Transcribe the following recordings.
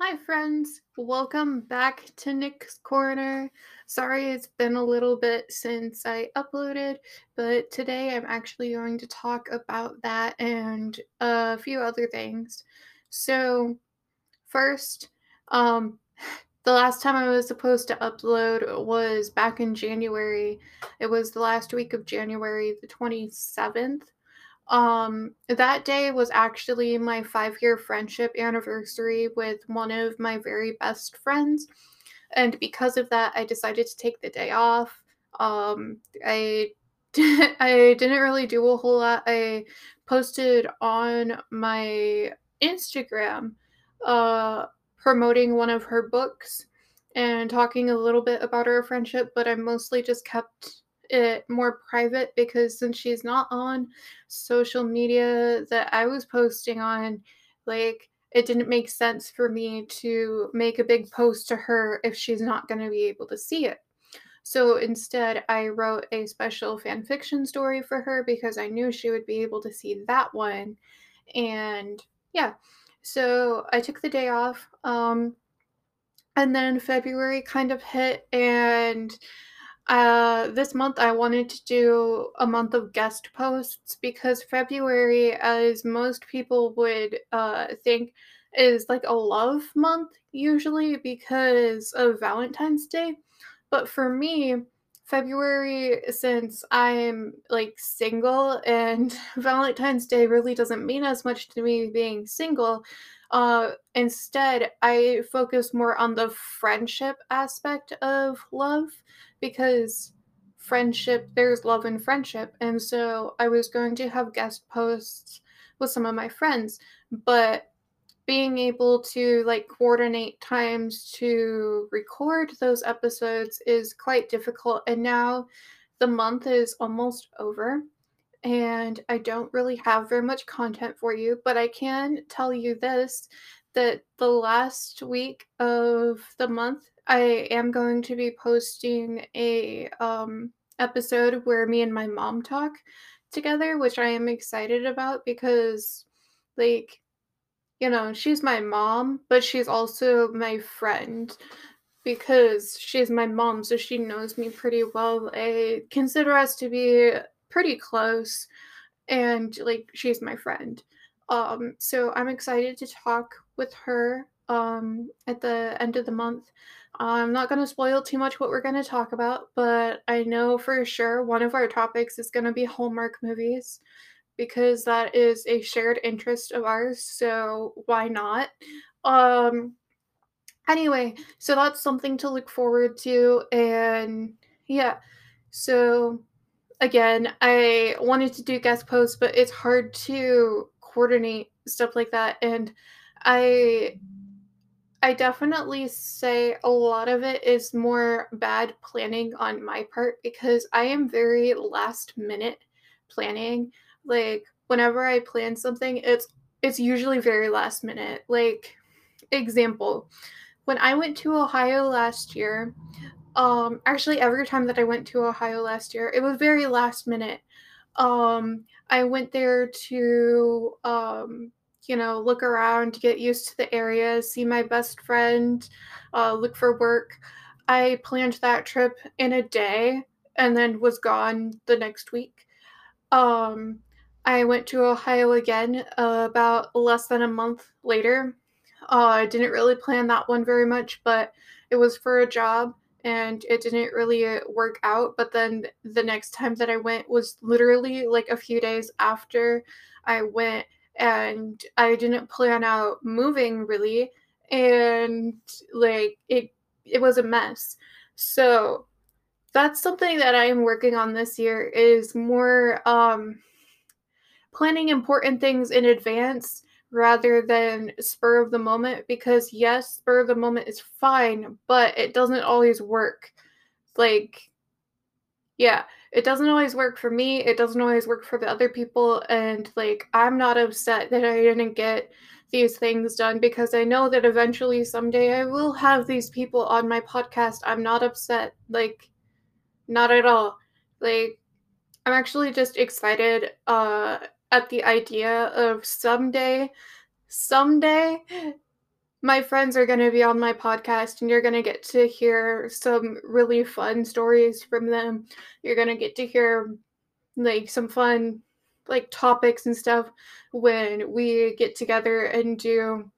Hi, friends. Welcome back to Nik's Corner. Sorry it's been a little bit since I uploaded, but today I'm actually going to talk about that and a few other things. So, first, um, the last time I was supposed to upload was back in January. It was the last week of January, the 27th. Um, that day was actually my five year friendship anniversary with one of my very best friends. And because of that, I decided to take the day off. Um, I I didn't really do a whole lot. I posted on my Instagram uh, promoting one of her books and talking a little bit about our friendship, but I mostly just kept it more private because since she's not on social media that I was posting on, like it didn't make sense for me to make a big post to her if she's not going to be able to see it. So instead, I wrote a special fan fiction story for her because I knew she would be able to see that one. And yeah, so I took the day off. Um, and then February kind of hit, and uh, this month I wanted to do a month of guest posts because February, as most people would uh, think, is like a love month usually because of Valentine's Day. But for me, February, since I'm like single and Valentine's Day really doesn't mean as much to me being single, uh, instead, I focus more on the friendship aspect of love because friendship, there's love in friendship. And so I was going to have guest posts with some of my friends, but being able to like coordinate times to record those episodes is quite difficult. And now the month is almost over and I don't really have very much content for you, but I can tell you this that the last week of the month I am going to be posting a um episode where me and my mom talk together, which I am excited about because like you know, she's my mom, but she's also my friend because she's my mom, so she knows me pretty well. I consider us to be pretty close and like she's my friend. Um so I'm excited to talk with her um at the end of the month. I'm not going to spoil too much what we're going to talk about, but I know for sure one of our topics is going to be Hallmark movies because that is a shared interest of ours, so why not? Um anyway, so that's something to look forward to and yeah. So again, I wanted to do guest posts, but it's hard to coordinate stuff like that and I I definitely say a lot of it is more bad planning on my part because I am very last minute planning. Like whenever I plan something, it's it's usually very last minute. Like example, when I went to Ohio last year, um actually every time that I went to Ohio last year, it was very last minute. Um I went there to um you know, look around, get used to the area, see my best friend, uh, look for work. I planned that trip in a day and then was gone the next week. Um, I went to Ohio again uh, about less than a month later. Uh, I didn't really plan that one very much, but it was for a job and it didn't really uh, work out. But then the next time that I went was literally like a few days after I went, and I didn't plan out moving really, and like it it was a mess. So that's something that I am working on this year is more um planning important things in advance rather than spur of the moment because yes, spur of the moment is fine, but it doesn't always work. Like yeah, it doesn't always work for me. It doesn't always work for the other people and like I'm not upset that I didn't get these things done because I know that eventually someday I will have these people on my podcast. I'm not upset. Like not at all. Like I'm actually just excited uh at the idea of someday someday my friends are going to be on my podcast and you're going to get to hear some really fun stories from them. You're going to get to hear like some fun like topics and stuff when we get together and do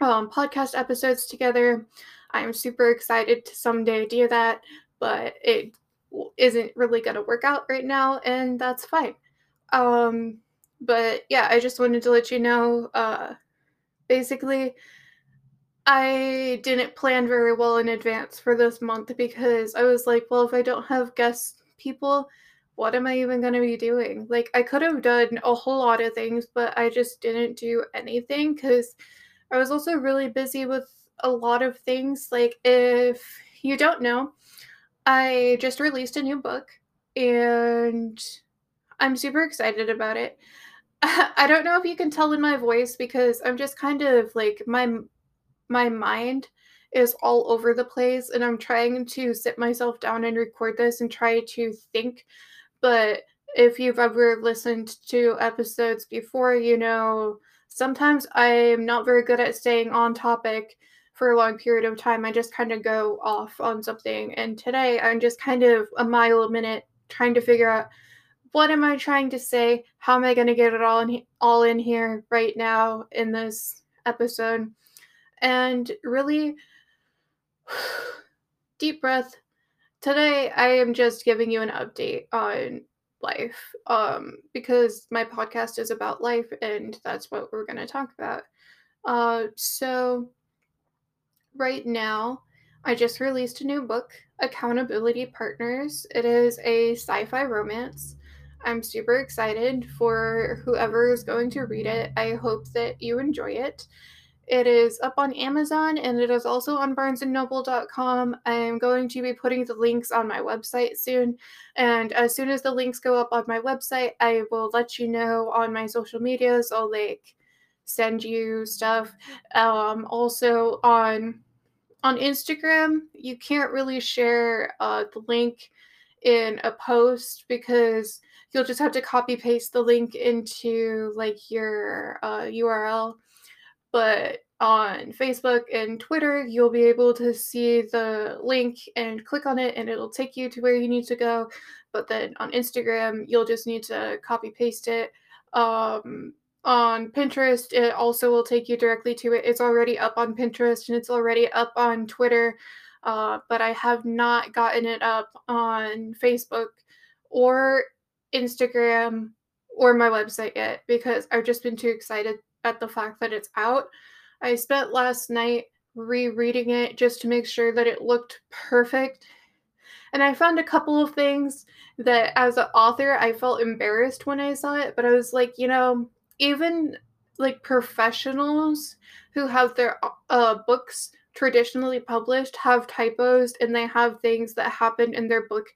um, podcast episodes together. I'm super excited to someday do that, but it isn't really going to work out right now, and that's fine. Um, but yeah, I just wanted to let you know. Uh, basically, I didn't plan very well in advance for this month because I was like, well, if I don't have guest people, what am I even going to be doing? Like, I could have done a whole lot of things, but I just didn't do anything because I was also really busy with a lot of things. Like, if you don't know, I just released a new book and I'm super excited about it. I don't know if you can tell in my voice because I'm just kind of like my my mind is all over the place and I'm trying to sit myself down and record this and try to think. But if you've ever listened to episodes before, you know, sometimes I'm not very good at staying on topic for a long period of time. I just kind of go off on something. And today I'm just kind of a mile a minute trying to figure out what am I trying to say? How am I going to get it all in all in here right now in this episode? And really deep breath. Today I am just giving you an update on life um because my podcast is about life and that's what we're going to talk about. Uh so right now, I just released a new book, Accountability Partners. It is a sci fi romance. I'm super excited for whoever is going to read it. I hope that you enjoy it. It is up on Amazon and it is also on barnesandnoble.com. I am going to be putting the links on my website soon. And as soon as the links go up on my website, I will let you know on my social medias. I'll like send you stuff. Um, also on on Instagram, you can't really share uh, the link in a post because you'll just have to copy paste the link into like your uh, URL. But on Facebook and Twitter, you'll be able to see the link and click on it, and it'll take you to where you need to go. But then on Instagram, you'll just need to copy paste it. Um, on Pinterest, it also will take you directly to it. It's already up on Pinterest and it's already up on Twitter, uh, but I have not gotten it up on Facebook or Instagram or my website yet because I've just been too excited at the fact that it's out. I spent last night rereading it just to make sure that it looked perfect. And I found a couple of things that, as an author, I felt embarrassed when I saw it, but I was like, you know, even like professionals who have their uh, books traditionally published have typos and they have things that happen in their book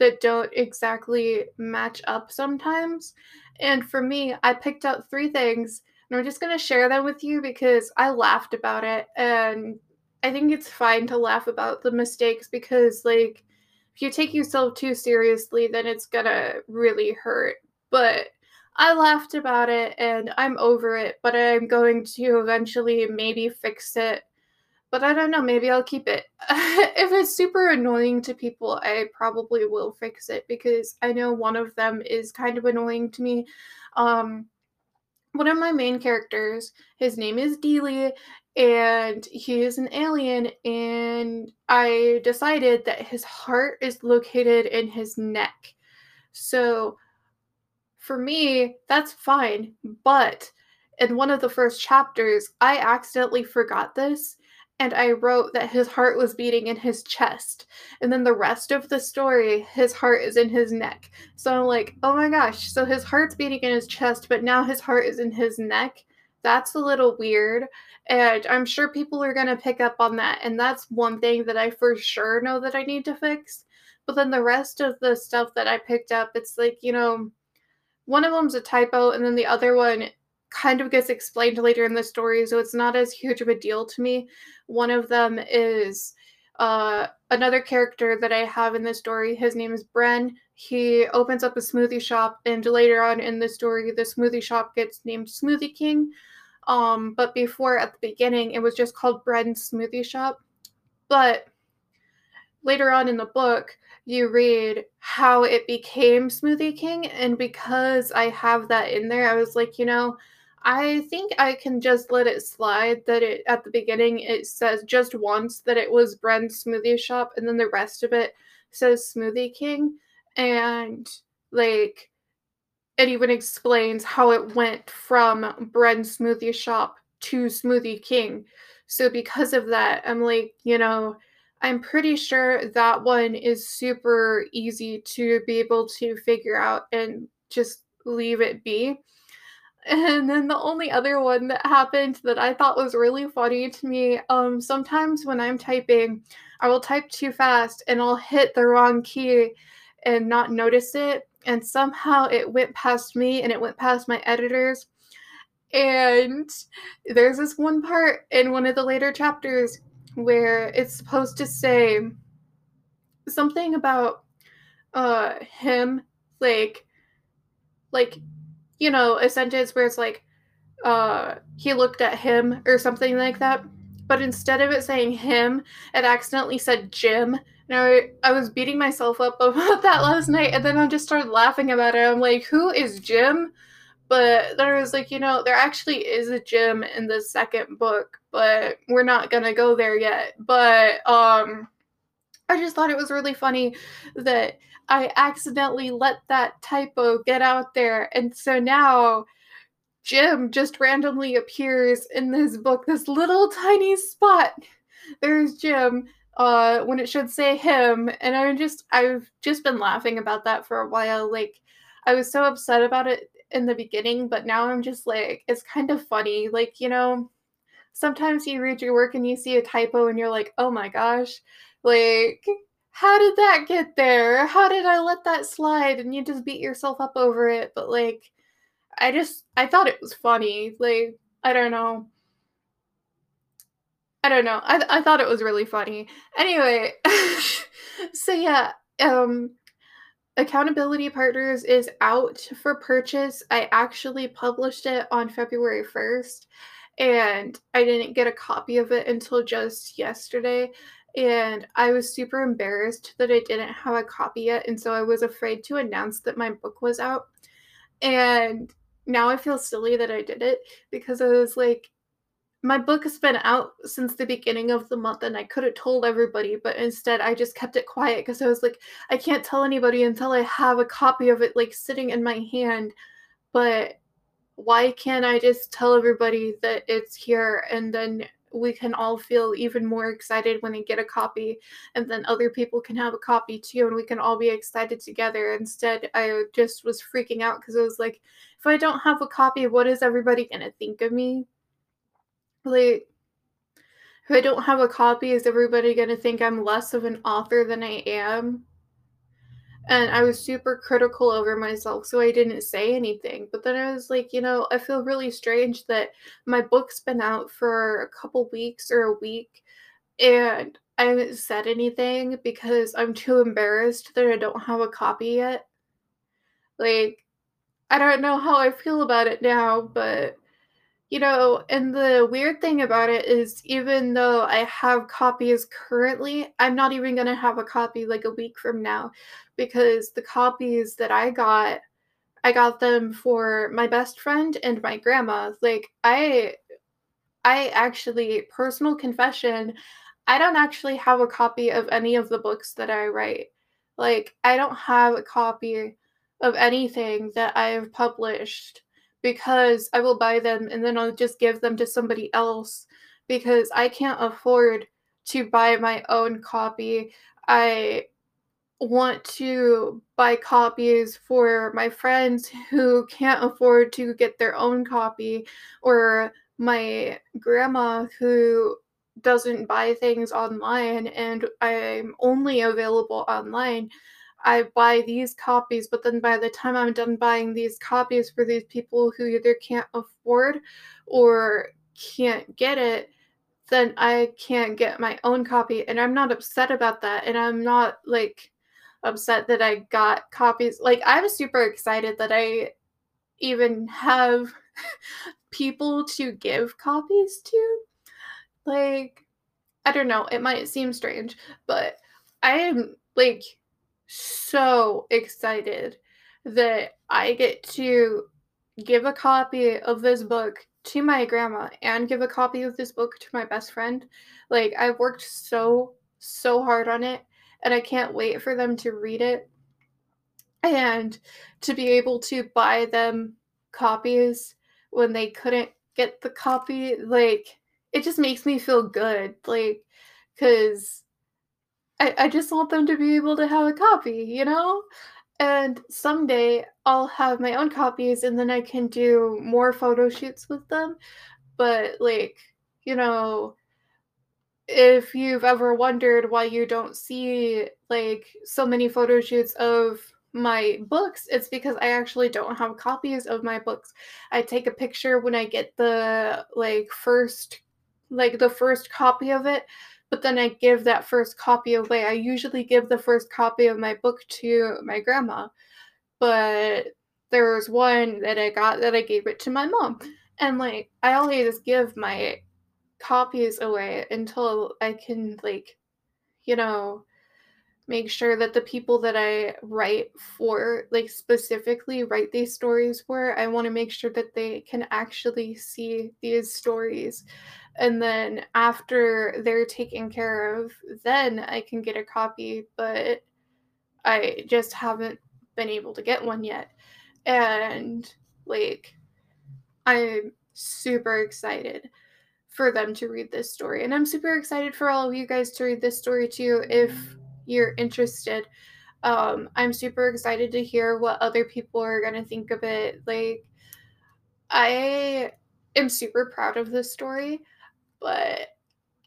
that don't exactly match up sometimes. And for me, I picked out three things and I'm just going to share them with you because I laughed about it and I think it's fine to laugh about the mistakes because like if you take yourself too seriously then it's going to really hurt. But I laughed about it and I'm over it, but I'm going to eventually maybe fix it. But I don't know, maybe I'll keep it. if it's super annoying to people, I probably will fix it because I know one of them is kind of annoying to me. Um, one of my main characters, his name is Dealey, and he is an alien, and I decided that his heart is located in his neck. So for me, that's fine. But in one of the first chapters, I accidentally forgot this and I wrote that his heart was beating in his chest. And then the rest of the story, his heart is in his neck. So I'm like, oh my gosh, so his heart's beating in his chest, but now his heart is in his neck. That's a little weird. And I'm sure people are going to pick up on that. And that's one thing that I for sure know that I need to fix. But then the rest of the stuff that I picked up, it's like, you know, one of them's a typo, and then the other one kind of gets explained later in the story, so it's not as huge of a deal to me. One of them is uh, another character that I have in the story. His name is Bren. He opens up a smoothie shop, and later on in the story, the smoothie shop gets named Smoothie King. Um, but before at the beginning, it was just called Bren's Smoothie Shop. But later on in the book, you read how it became Smoothie King. And because I have that in there, I was like, you know, I think I can just let it slide that it at the beginning it says just once that it was Bren's smoothie shop and then the rest of it says Smoothie King and like it even explains how it went from Bren's smoothie shop to Smoothie King. So because of that, I'm like, you know, I'm pretty sure that one is super easy to be able to figure out and just leave it be. And then the only other one that happened that I thought was really funny to me, um, sometimes when I'm typing, I will type too fast and I'll hit the wrong key and not notice it. And somehow it went past me and it went past my editors. And there's this one part in one of the later chapters where it's supposed to say something about uh him like like you know, a sentence where it's like, uh, he looked at him or something like that. But instead of it saying him, it accidentally said Jim. And I, I was beating myself up about that last night, and then I just started laughing about it. I'm like, who is Jim? But then I was like, you know, there actually is a Jim in the second book, but we're not gonna go there yet. But um I just thought it was really funny that I accidentally let that typo get out there. And so now Jim just randomly appears in this book, this little tiny spot. There's Jim uh when it should say him and I'm just I've just been laughing about that for a while like I was so upset about it in the beginning but now I'm just like it's kind of funny like you know sometimes you read your work and you see a typo and you're like oh my gosh like how did that get there? How did I let that slide? And you just beat yourself up over it. But like, I just, I thought it was funny. Like, I don't know. I don't know. I, I thought it was really funny. Anyway, so yeah, um, Accountability Partners is out for purchase. I actually published it on February 1st and I didn't get a copy of it until just yesterday and I was super embarrassed that I didn't have a copy yet, and so I was afraid to announce that my book was out. And now I feel silly that I did it because I was like, my book has been out since the beginning of the month and I could have told everybody, but instead I just kept it quiet because I was like, I can't tell anybody until I have a copy of it like sitting in my hand. But why can't I just tell everybody that it's here and then we can all feel even more excited when we get a copy and then other people can have a copy too and we can all be excited together. Instead i just was freaking out because i was like if i don't have a copy what is everybody to think of me? Like if i don't have a copy is everybody to think i'm less of an author than i am and I was super critical over myself, so I didn't say anything. But then I was like, you know, I feel really strange that my book's been out for a couple weeks or a week, and I haven't said anything because I'm too embarrassed that I don't have a copy yet. Like, I don't know how I feel about it now, but you know, and the weird thing about it is, even though I have copies currently, I'm not even going to have a copy like a week from now because the copies that I got, I got them for my best friend and my grandma. Like, I. I actually, personal confession, I don't actually have a copy of any of the books that I write. Like, I don't have a copy of anything that I've published because I will buy them and then I'll just give them to somebody else because I can't afford to buy my own copy. I want to buy copies for my friends who can't afford to get their own copy or my grandma who doesn't buy things online and I'm only available online. I buy these copies, but then by the time I'm done buying these copies for these people who either can't afford or can't get it, then I can't get my own copy. And I'm not upset about that. And I'm not like upset that I got copies. Like, I'm super excited that I even have people to give copies to. Like, I don't know, it might seem strange, but I am like so excited that I get to give a copy of this book to my grandma and give a copy of this book to my best friend. Like, I've worked so, so hard on it, and I can't wait for them to read it and to be able to buy them copies when they couldn't get the copy. Like, it just makes me feel good. Like, because I, I just want them to be able to have a copy, you know? And someday I'll have my own copies and then I can do more photo shoots with them. But, like, you know, if you've ever wondered why you don't see like so many photo shoots of my books, it's because I actually don't have copies of my books. I take a picture when I get the like first like the first copy of it but then I give that first copy away. I usually give the first copy of my book to my grandma, but there was one that I got that I gave it to my mom. And like, I always give my copies away until I can, like, you know, make sure that the people that I write for, like, specifically write these stories for, I want to make sure that they can actually see these stories and then after they're taken care of, then I can get a copy, but I just haven't been able to get one yet. And like I'm super excited for them to read this story. And I'm super excited for all of you guys to read this story too if you're interested. Um, I'm super excited to hear what other people are going to think of it. Like, I am super proud of this story but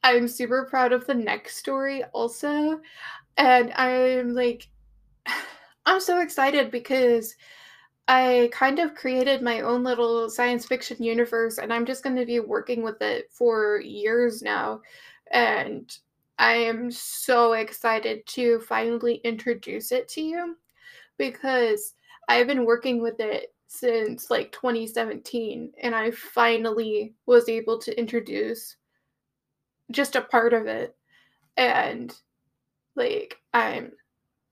I'm super proud of the next story also. And I'm like, I'm so excited because I kind of created my own little science fiction universe and I'm just going to be working with it for years now. And I am so excited to finally introduce it to you because I've been working with it since like 2017 and I finally was able to introduce just a part of it. And like I'm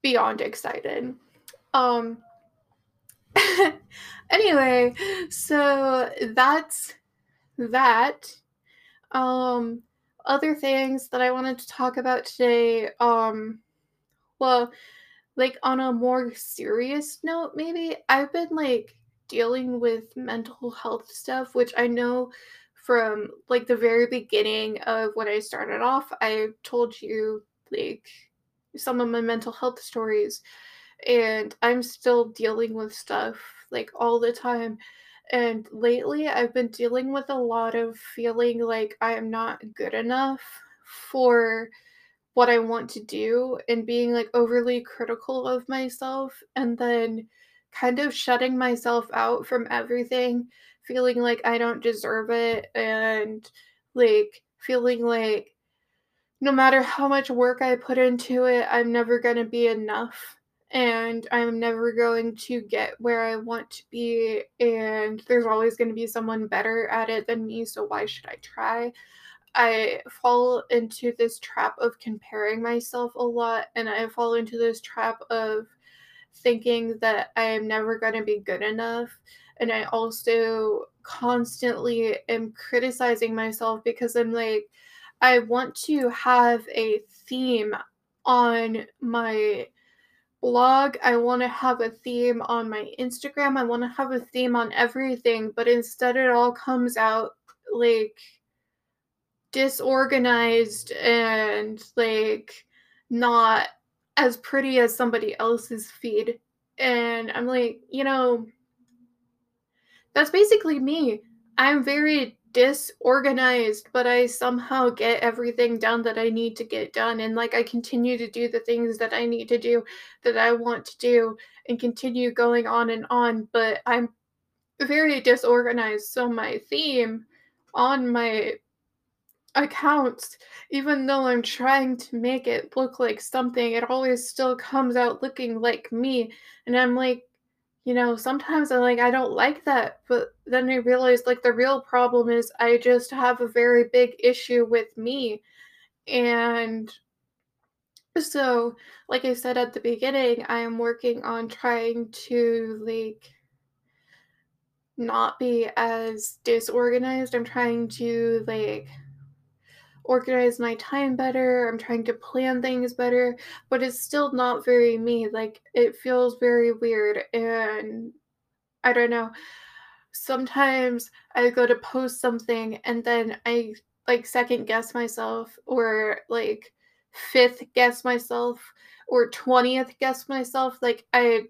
beyond excited. Um anyway, so that's that. Um other things that I wanted to talk about today um well like on a more serious note maybe I've been like dealing with mental health stuff which I know from like the very beginning of when I started off, I told you like some of my mental health stories and I'm still dealing with stuff like all the time. And lately I've been dealing with a lot of feeling like I am not good enough for what I want to do and being like overly critical of myself and then kind of shutting myself out from everything feeling like I don't deserve it and like feeling like no matter how much work I put into it, I'm never going to be enough and I'm never going to get where I want to be and there's always going to be someone better at it than me, so why should I try? I fall into this trap of comparing myself a lot and I fall into this trap of thinking that I am never going to be good enough and I also constantly am criticizing myself because I'm like, I want to have a theme on my blog. I want to have a theme on my Instagram. I want to have a theme on everything, but instead it all comes out like disorganized and like not as pretty as somebody else's feed. And I'm like, you know, that's basically me. I'm very disorganized, but I somehow get everything done that I need to get done. And like I continue to do the things that I need to do that I want to do and continue going on and on. But I'm very disorganized. So my theme on my accounts, even though I'm trying to make it look like something, it always still comes out looking like me. And I'm like, you know, sometimes I'm like, I don't like that. But then I realized like the real problem is I just have a very big issue with me. And so, like I said at the beginning, I am working on trying to like not be as disorganized. I'm trying to like organize my time better. I'm trying to plan things better, but it's still not very me. Like it feels very weird and I don't know. Sometimes I go to post something and then I like second guess myself or like fifth guess myself or 20th guess myself. Like I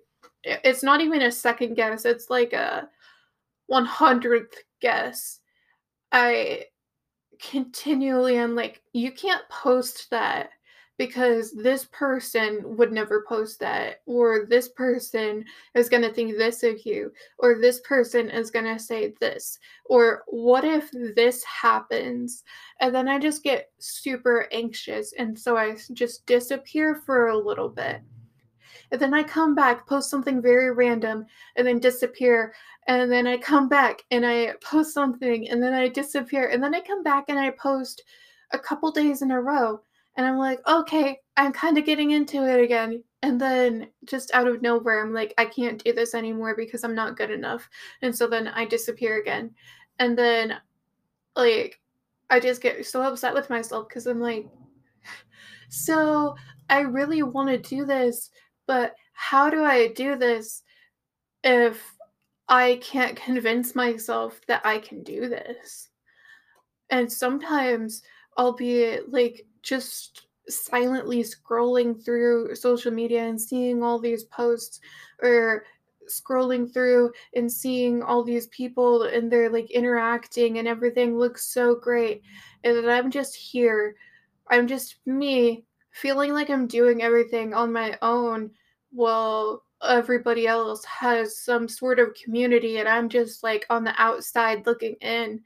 it's not even a second guess. It's like a 100th guess. I continually I'm like, you can't post that because this person would never post that, or this person is going to think this of you, or this person is going to say this, or what if this happens? And then I just get super anxious. And so I just disappear for a little bit. And then I come back, post something very random, and then disappear and then I come back and I post something and then I disappear and then I come back and I post a couple days in a row and I'm like, okay, I'm kind of getting into it again. And then just out of nowhere, I'm like, I can't do this anymore because I'm not good enough. And so then I disappear again. And then, like, I just get so upset with myself because I'm like, so I really want to do this, but how do I do this if I can't convince myself that I can do this. And sometimes I'll be like just silently scrolling through social media and seeing all these posts or scrolling through and seeing all these people and they're like interacting and everything looks so great. And then I'm just here. I'm just me feeling like I'm doing everything on my own. Well, everybody else has some sort of community and I'm just like on the outside looking in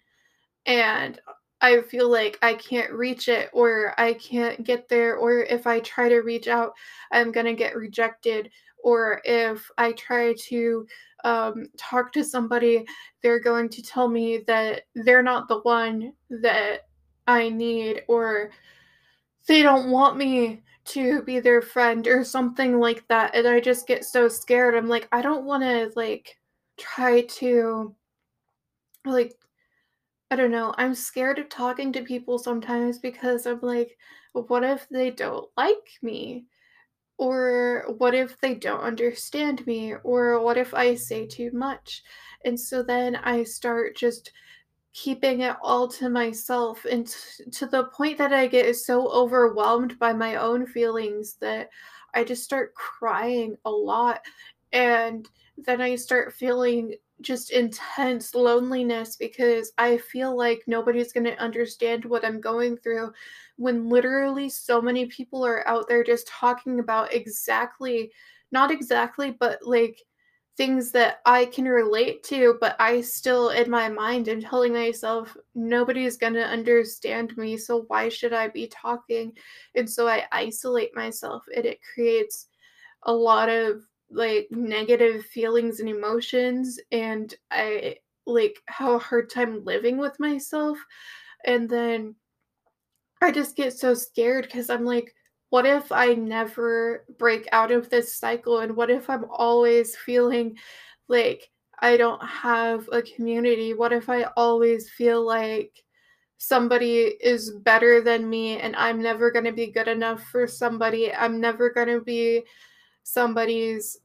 and I feel like I can't reach it or I can't get there or if I try to reach out I'm going to get rejected or if I try to um, talk to somebody they're going to tell me that they're not the one that I need or they don't want me to be their friend or something like that and I just get so scared. I'm like I don't want to like try to like I don't know. I'm scared of talking to people sometimes because I'm like what if they don't like me? Or what if they don't understand me? Or what if I say too much? And so then I start just keeping it all to myself and t- to the point that I get so overwhelmed by my own feelings that I just start crying a lot and then I start feeling just intense loneliness because I feel like nobody's going to understand what I'm going through when literally so many people are out there just talking about exactly not exactly but like things that I can relate to, but I still, in my mind, am telling myself, nobody's going to understand me, so why should I be talking? And so I isolate myself, and it creates a lot of like negative feelings and emotions, and I like have a hard time living with myself. And then I just get so scared because I'm like, what if I never break out of this cycle? And what if I'm always feeling like I don't have a community? What if I always feel like somebody is better than me and I'm never going to be good enough for somebody? I'm never going to be somebody's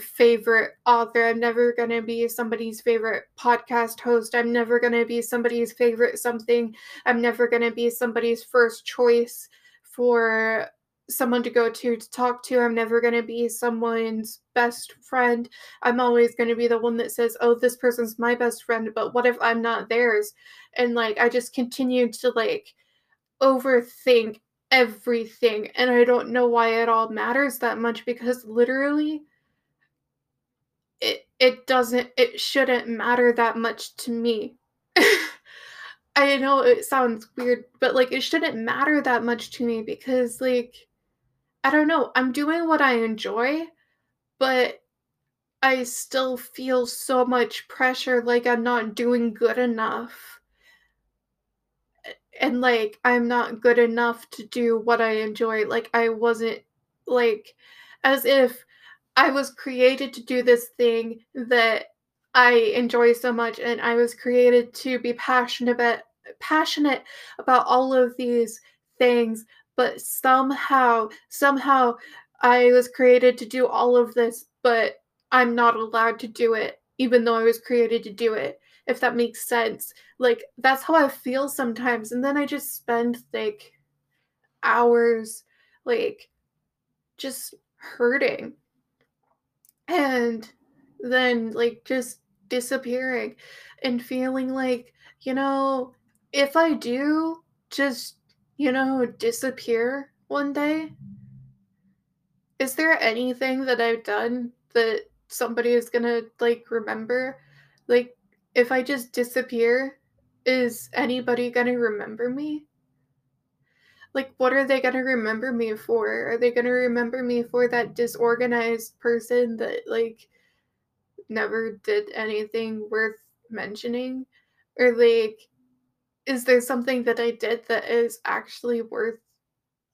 favorite author. I'm never going to be somebody's favorite podcast host. I'm never going to be somebody's favorite something. I'm never going to be somebody's first choice for someone to go to to talk to. I'm never going to be someone's best friend. I'm always going to be the one that says, "Oh, this person's my best friend, but what if I'm not theirs?" And like I just continue to like overthink everything and I don't know why it all matters that much because literally it it doesn't it shouldn't matter that much to me. I know it sounds weird, but like it shouldn't matter that much to me because like I don't know. I'm doing what I enjoy, but I still feel so much pressure like I'm not doing good enough. And like I'm not good enough to do what I enjoy. Like I wasn't like as if I was created to do this thing that I enjoy so much and I was created to be passionate about passionate about all of these things, but somehow somehow I was created to do all of this, but I'm not allowed to do it even though I was created to do it. If that makes sense. Like that's how I feel sometimes and then I just spend like hours like just hurting and then like just disappearing and feeling like you know if i do just you know disappear one day? Is there anything that i've done that somebody is gonna like remember? Like if i just disappear is anybody gonna remember me? Like what are they to remember me for? Are they to remember me for that disorganized person that like never did anything worth mentioning? Or like is there something that i did that is actually worth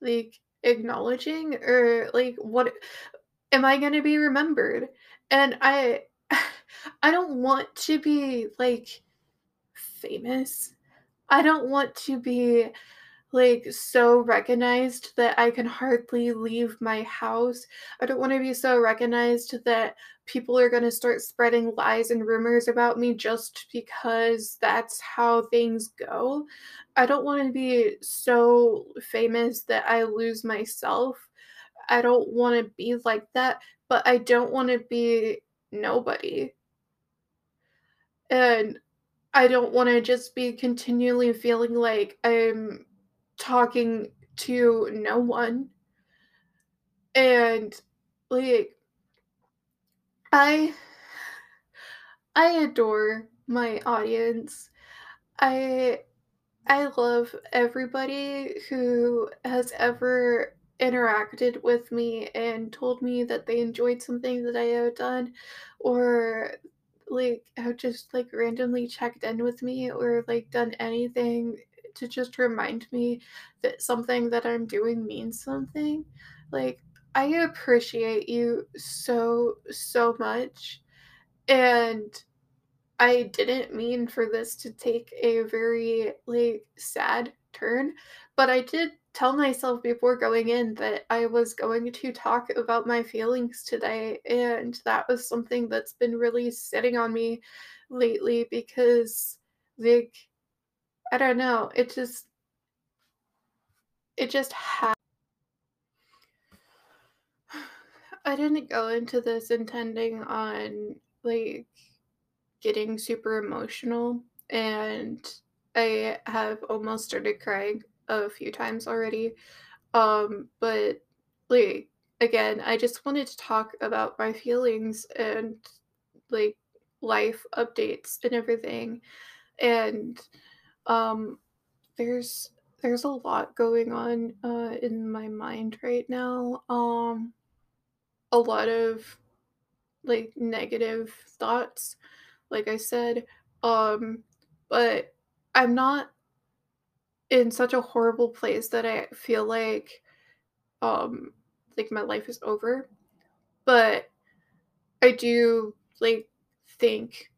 like acknowledging? Or like what am i going to be remembered? And i i don't want to be like famous. I don't want to be like so recognized that I can hardly leave my house. I don't want to be so recognized that people are going to start spreading lies and rumors about me just because that's how things go. I don't want to be so famous that I lose myself. I don't want to be like that, but I don't want to be nobody. And I don't want to just be continually feeling like I'm talking to no one. And like I I adore my audience. I I love everybody who has ever interacted with me and told me that they enjoyed something that I have done or like have just like randomly checked in with me or like done anything to just remind me that something that I'm doing means something. Like, I appreciate you so, so much. And I didn't mean for this to take a very, like, sad turn, but I did tell myself before going in that I was going to talk about my feelings today. And that was something that's been really sitting on me lately because, like, I don't know. It just it just ha I didn't go into this intending on like getting super emotional and I have almost started crying a few times already. Um but like again, I just wanted to talk about my feelings and like life updates and everything. And um, there's there's a lot going on uh, in my mind right now. Um, a lot of like negative thoughts, like I said. Um, but I'm not in such a horrible place that I feel like um like my life is over. But I do like think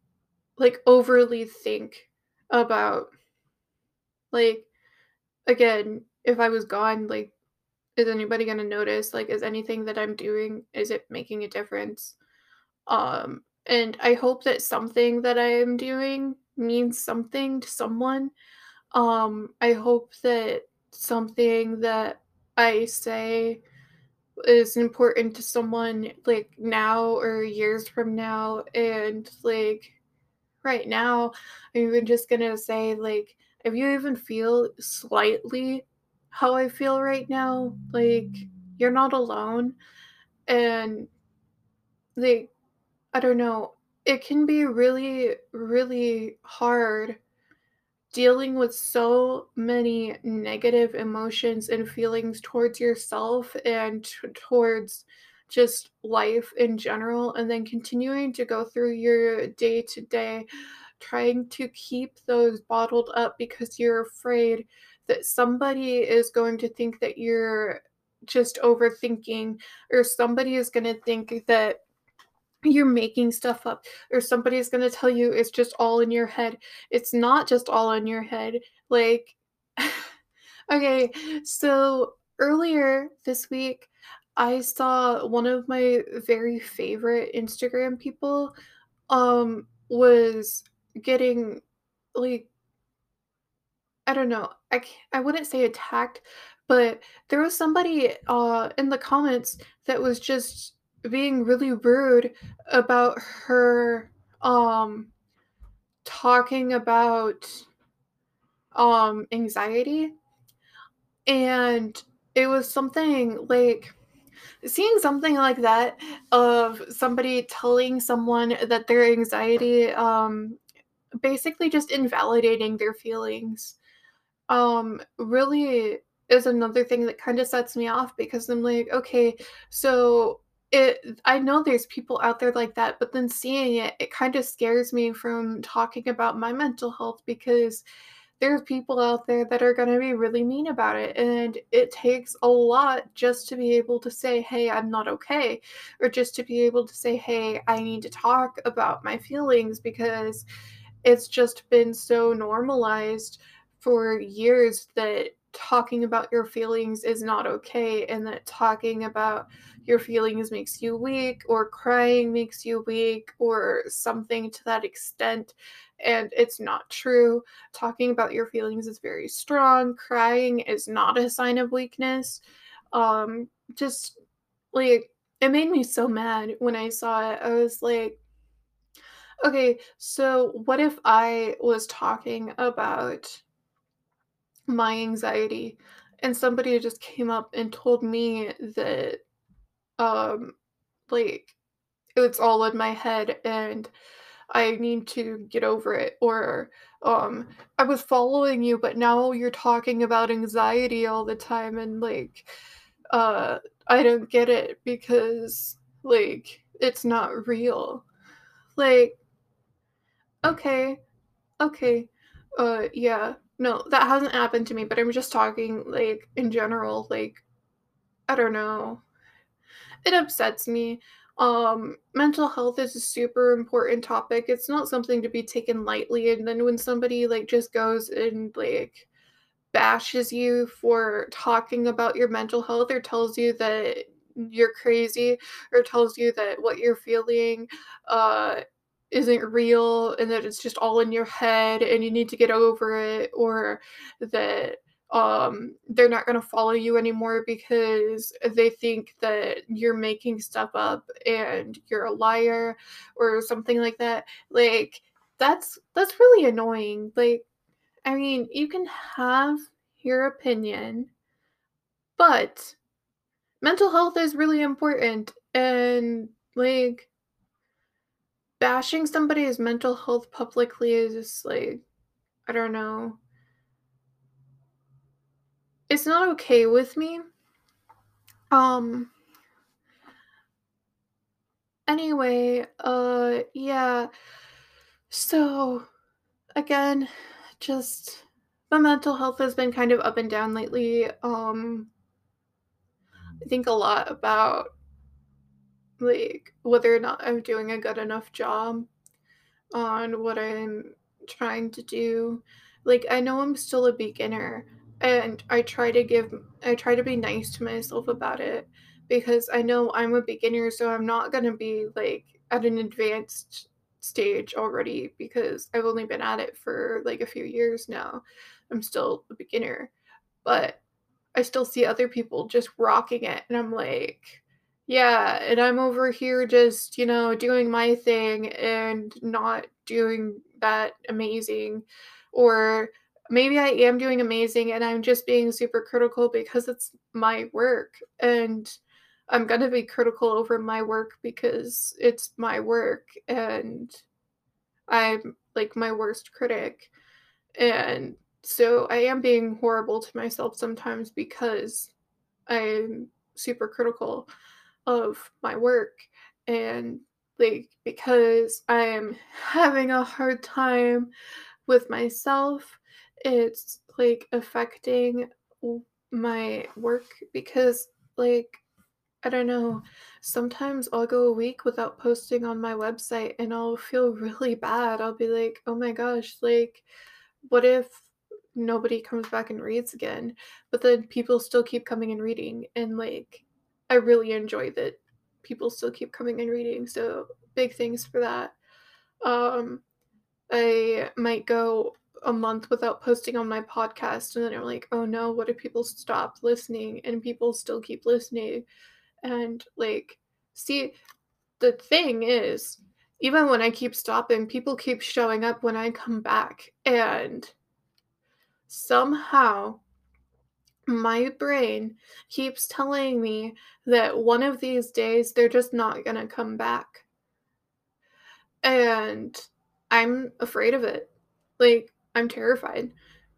like overly think about like, again, if I was gone, like, is anybody gonna notice? Like, is anything that I'm doing, is it making a difference? Um, and I hope that something that I am doing means something to someone. Um, I hope that something that I say is important to someone like now or years from now and like right now i'm just gonna say like if you even feel slightly how I feel right now, like you're not alone. And like I don't know, it can be really, really hard dealing with so many negative emotions and feelings towards yourself and t- towards just life in general, and then continuing to go through your day to day, trying to keep those bottled up because you're afraid that somebody is going to think that you're just overthinking, or somebody is going to think that you're making stuff up, or somebody is going to tell you it's just all in your head. It's not just all in your head. Like, okay, so earlier this week, I saw one of my very favorite Instagram people um was getting like I don't know. I I wouldn't say attacked, but there was somebody uh in the comments that was just being really rude about her um talking about um anxiety and it was something like seeing something like that of somebody telling someone that their anxiety um basically just invalidating their feelings. Um really is another thing that kind of sets me off because I'm like, okay, so it I know there's people out there like that, but then seeing it, it kind of scares me from talking about my mental health because there's people out there that are going to be really mean about it and it takes a lot just to be able to say hey i'm not okay or just to be able to say hey i need to talk about my feelings because it's just been so normalized for years that talking about your feelings is not okay and that talking about your feelings makes you weak or crying makes you weak or something to that extent and it's not true. Talking about your feelings is very strong. Crying is not a sign of weakness. Um just like it made me so mad when i saw it. I was like okay so what if i was talking about my anxiety and somebody just came up and told me that um like it's all in my head and I need to get over it or um I was following you but now you're talking about anxiety all the time and like uh I don't get it because like it's not real. Like okay, okay. Uh yeah. No, that hasn't happened to me, but I'm just talking like in general like I don't know. It upsets me. Um, mental health is a super important topic. It's not something to be taken lightly. And then when somebody like just goes and like bashes you for talking about your mental health or tells you that you're crazy or tells you that what you're feeling uh isn't real and that it's just all in your head and you need to get over it or that um they're not going to follow you anymore because they think that you're making stuff up and you're a liar or something like that. Like that's that's really annoying. Like i mean you can have your opinion but mental health is really important and like bashing somebody's mental health publicly is just like i don't know it's not okay with me. Um anyway, uh yeah. So again, just my mental health has been kind of up and down lately. Um I think a lot about like whether or not I'm doing a good enough job on what I'm trying to do. Like I know I'm still a beginner and I try to give I try to be nice to myself about it because I know I'm a beginner so I'm not going to be like at an advanced stage already because I've only been at it for like a few years now. I'm still a beginner. But I still see other people just rocking it and I'm like yeah, and I'm over here just, you know, doing my thing and not doing that amazing or maybe I am doing amazing and I'm just being super critical because it's my work and I'm going to be critical over my work because it's my work and I'm like my worst critic. And so I am being horrible to myself sometimes because I'm super critical. Of my work and like because I'm having a hard time with myself, it's like affecting my work because like I don't know, sometimes I'll go a week without posting on my website and I'll feel really bad. I'll be like, "Oh my gosh, like what if nobody comes back and reads again?" But then people still keep coming and reading and like I really enjoy that people still keep coming and reading. So big things for that. Um I might go a month without posting on my podcast and then I'm like, "Oh no, what if people stop listening?" And people still keep listening. And like see the thing is even when I keep stopping, people keep showing up when I come back and somehow my brain keeps telling me that one of these days they're just not going to come back. And I'm afraid of it. Like I'm terrified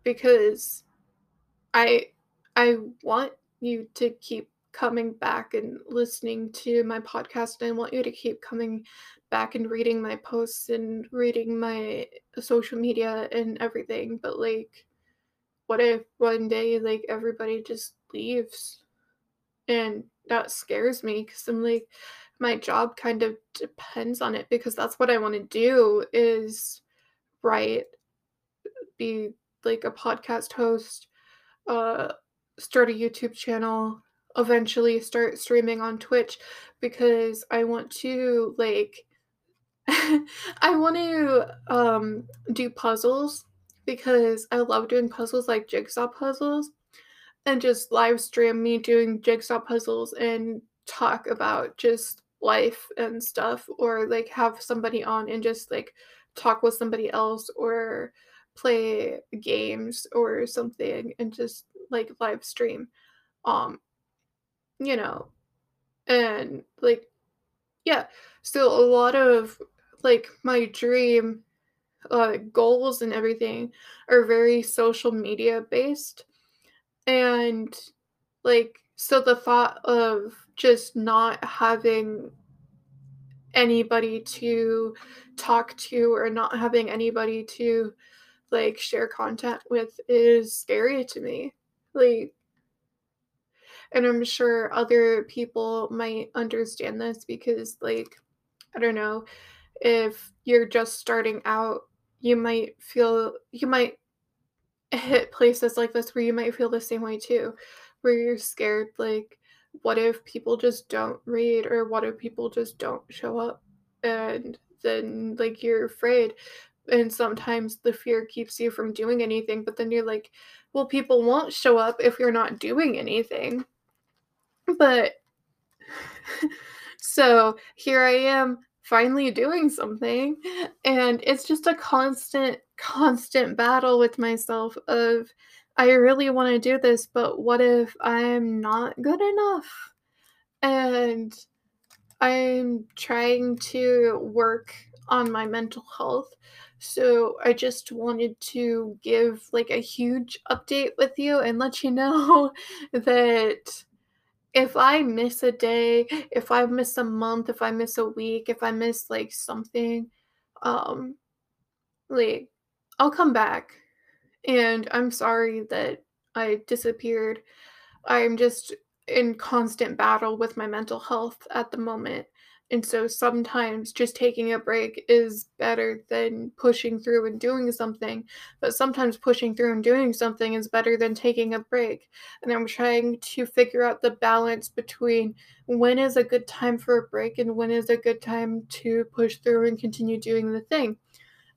because I I want you to keep coming back and listening to my podcast and I want you to keep coming back and reading my posts and reading my social media and everything but like what if one day like everybody just leaves? And that scares me because i'm like my job kind of depends on it because that's what i want to do is write be like a podcast host uh start a youtube channel eventually start streaming on twitch because i want to like i want to um do puzzles because I love doing puzzles like jigsaw puzzles and just live stream me doing jigsaw puzzles and talk about just life and stuff or like have somebody on and just like talk with somebody else or play games or something and just like live stream um you know and like yeah so a lot of like my dream uh, goals and everything are very social media based. And like, so the thought of just not having anybody to talk to or not having anybody to like share content with is scary to me. Like, and I'm sure other people might understand this because, like, I don't know, if you're just starting out you might feel you might hit places like this where you might feel the same way too, where you're scared like what if people just don't read or what if people just don't show up? And then like you're afraid. And sometimes the fear keeps you from doing anything but then you're like well people won't show up if you're not doing anything. But so here i am finally doing something. And it's just a constant constant battle with myself of I really want to do this but what if I'm not good enough? And I'm trying to work on my mental health. So I just wanted to give like a huge update with you and let you know that if I miss a day, if I miss a month, if I miss a week, if I miss like something, um, like I'll come back. And I'm sorry that I disappeared. I'm just in constant battle with my mental health at the moment. And so sometimes just taking a break is better than pushing through and doing something. But sometimes pushing through and doing something is better than taking a break. And I'm trying to figure out the balance between when is a good time for a break and when is a good time to push through and continue doing the thing.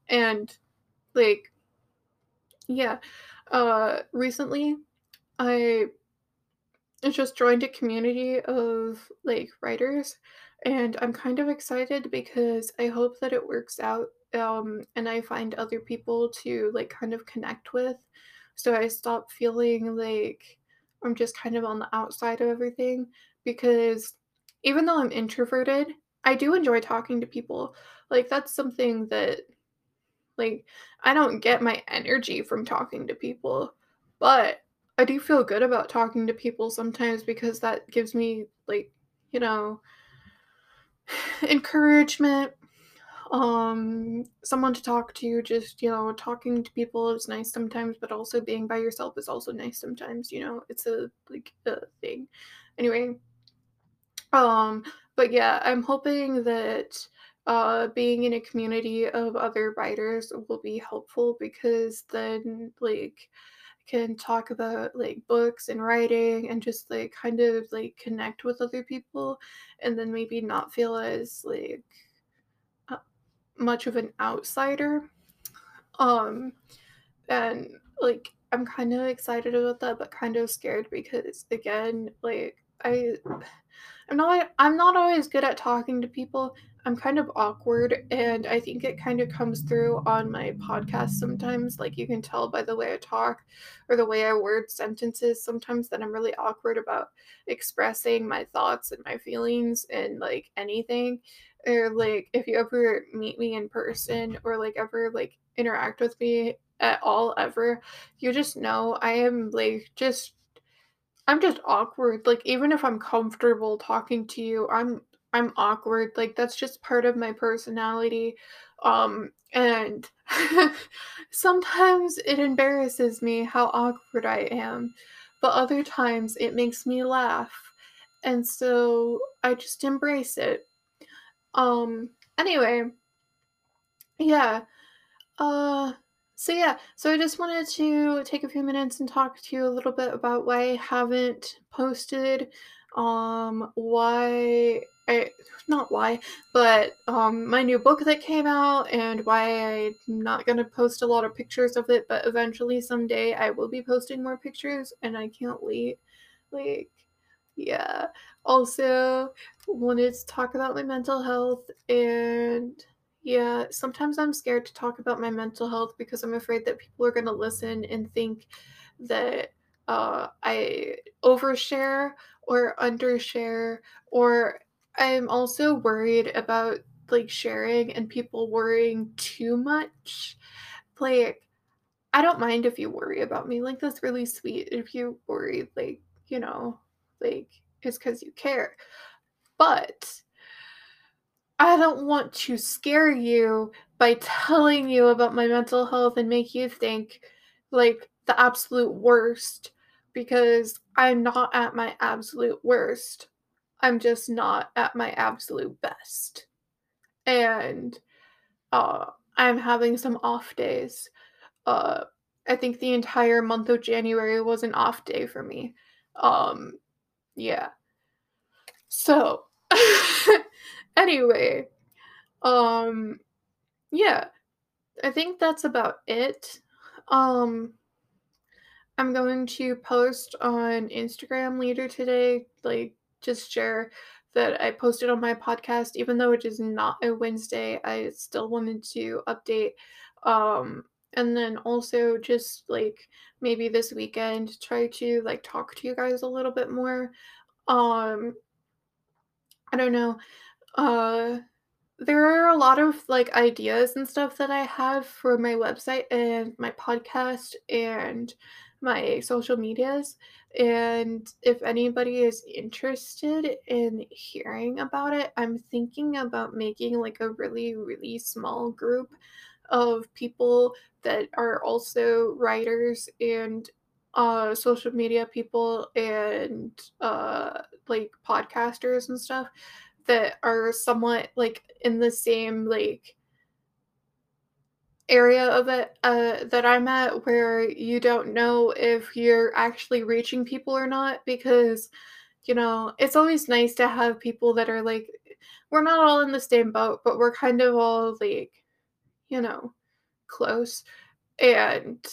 And like, yeah, uh, recently I just joined a community of like writers and I'm kind of excited because I hope that it works out um, and I find other people to like kind of connect with. So I stop feeling like I'm just kind of on the outside of everything because even though I'm introverted, I do enjoy talking to people. Like that's something that like I don't get my energy from talking to people, but I do feel good about talking to people sometimes because that gives me like you know, encouragement, um, someone to talk to. Just, you know, talking to people is nice sometimes, but also being by yourself is also nice sometimes, you know, it's a like a thing. Anyway, um, but yeah, I'm hoping that uh being in a community of other writers will be helpful because then like can talk about like books and writing and just like kind of like connect with other people and then maybe not feel as like uh, much of an outsider. Um and like i'm kind of excited about that but kind of scared because again like i i'm not i'm not always good at talking to people I'm kind of awkward, and I think it kind of comes through on my podcast sometimes. Like, you can tell by the way I talk or the way I word sentences sometimes that I'm really awkward about expressing my thoughts and my feelings and like anything. Or, like, if you ever meet me in person or like ever like interact with me at all, ever, you just know I am like just. I'm just awkward. Like, even if I'm comfortable talking to you, I'm I'm awkward. Like that's just part of my personality. Um and sometimes it embarrasses me how awkward I am, but other times it makes me laugh. And so I just embrace it. Um anyway, yeah. Uh so yeah, so I just wanted to take a few minutes and talk to you a little bit about why I haven't posted um why I not why, but um my new book that came out and why I'm not gonna post a lot of pictures of it, but eventually someday I will be posting more pictures and I can't wait. Like yeah. Also wanted to talk about my mental health and yeah, sometimes I'm scared to talk about my mental health because I'm afraid that people are gonna listen and think that uh, I overshare or undershare or I'm also worried about like sharing and people worrying too much. Like, I don't mind if you worry about me. Like, that's really sweet. If you worry, like, you know, like, it's because you care. But I don't want to scare you by telling you about my mental health and make you think like the absolute worst because I'm not at my absolute worst. I'm just not at my absolute best. And uh, I'm having some off days. Uh, I think the entire month of January was an off day for me. Um, yeah. So, anyway, um, yeah, I think that's about it. Um, I'm going to post on Instagram later today, like just share that I posted on my podcast, even though it is not a Wednesday, I still wanted to update. Um, and then also just like maybe this weekend try to like talk to you guys a little bit more. Um, I don't know. Uh, there are a lot of like ideas and stuff that I have for my website and my podcast and my social medias. And if anybody is interested in hearing about it, I'm thinking about making like a really, really small group of people that are also writers and uh social media people and uh like podcasters and stuff that are somewhat like in the same like area of it uh, that I'm at where you don't know if you're actually reaching people or not because you know it's always nice to have people that are like we're not all in the same boat but we're kind of all like you know close and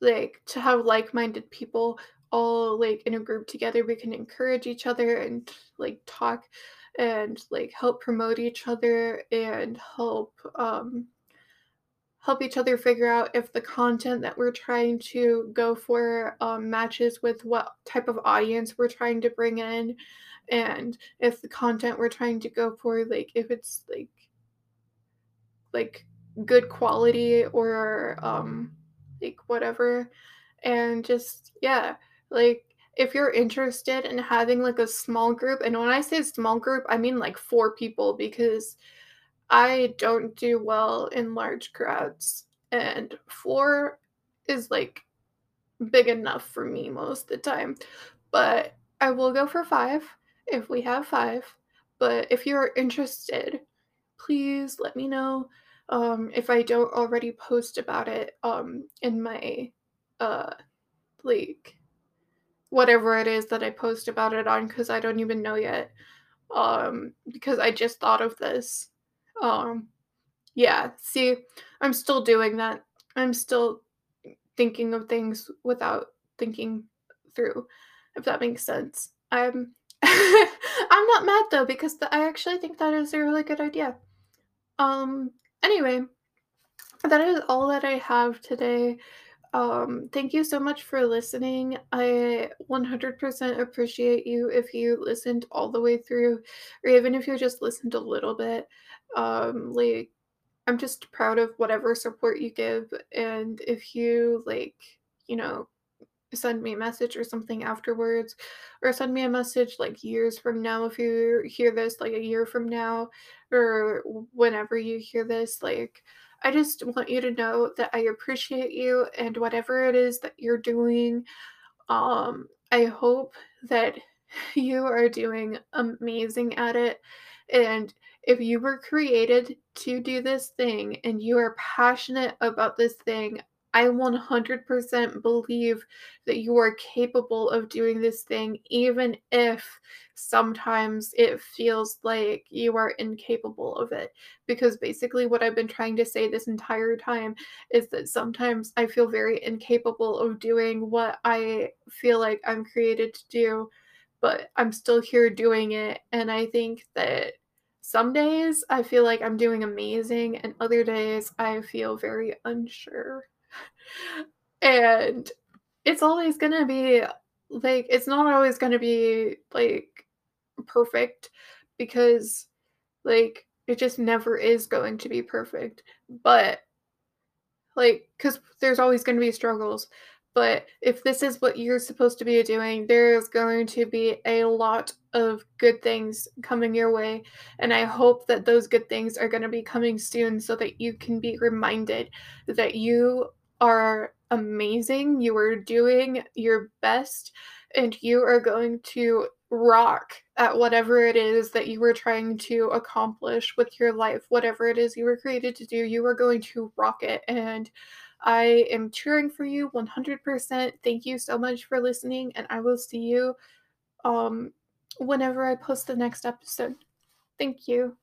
like to have like-minded people all like in a group together we can encourage each other and like talk and like help promote each other and help um help each other figure out if the content that we're trying to go for um, matches with what type of audience we're trying to bring in. And if the content we're trying to go for like if it's like like good quality or um like whatever. And just yeah like if you're interested in having like a small group, and when I say small group, I mean like four people because I don't do well in large crowds, and four is like big enough for me most of the time. But I will go for five if we have five. But if you're interested, please let me know um, if I don't already post about it um, in my uh, like whatever it is that I post about it on because I don't even know yet. Um, because I just thought of this. Um, yeah, see, I'm still doing that. I'm still thinking of things without thinking through, if that makes sense. I'm I'm not mad though because the, I actually think that is a really good idea. Um anyway, that is all that I have today. Um, thank you so much for listening. I 100% appreciate you if you listened all the way through, or even if you just listened a little bit. Um, like, I'm just proud of whatever support you give. And if you, like, you know, send me a message or something afterwards, or send me a message like years from now if you hear this, like a year from now, or whenever you hear this, like, I just want you to know that I appreciate you and whatever it is that you're doing. Um, I hope that you are doing amazing at it. And if you were created to do this thing and you are passionate about this thing, I 100% believe that you are capable of doing this thing, even if sometimes it feels like you are incapable of it. Because basically, what I've been trying to say this entire time is that sometimes I feel very incapable of doing what I feel like I'm created to do, but I'm still here doing it. And I think that some days I feel like I'm doing amazing, and other days I feel very unsure. And it's always gonna be like it's not always gonna be like perfect because like it just never is going to be perfect. But like because there's always going to be struggles. But if this is what you're supposed to be doing, there's going to be a lot of good things coming your way. And I hope that those good things are going to be coming soon so that you can be reminded that you are amazing. You are doing your best and you are going to rock at whatever it is that you were trying to accomplish with your life, whatever it is you were created to do, you are going to rock it. And I am cheering for you 100%. Thank you so much for listening, and I will see you um, whenever I post the next episode. Thank you.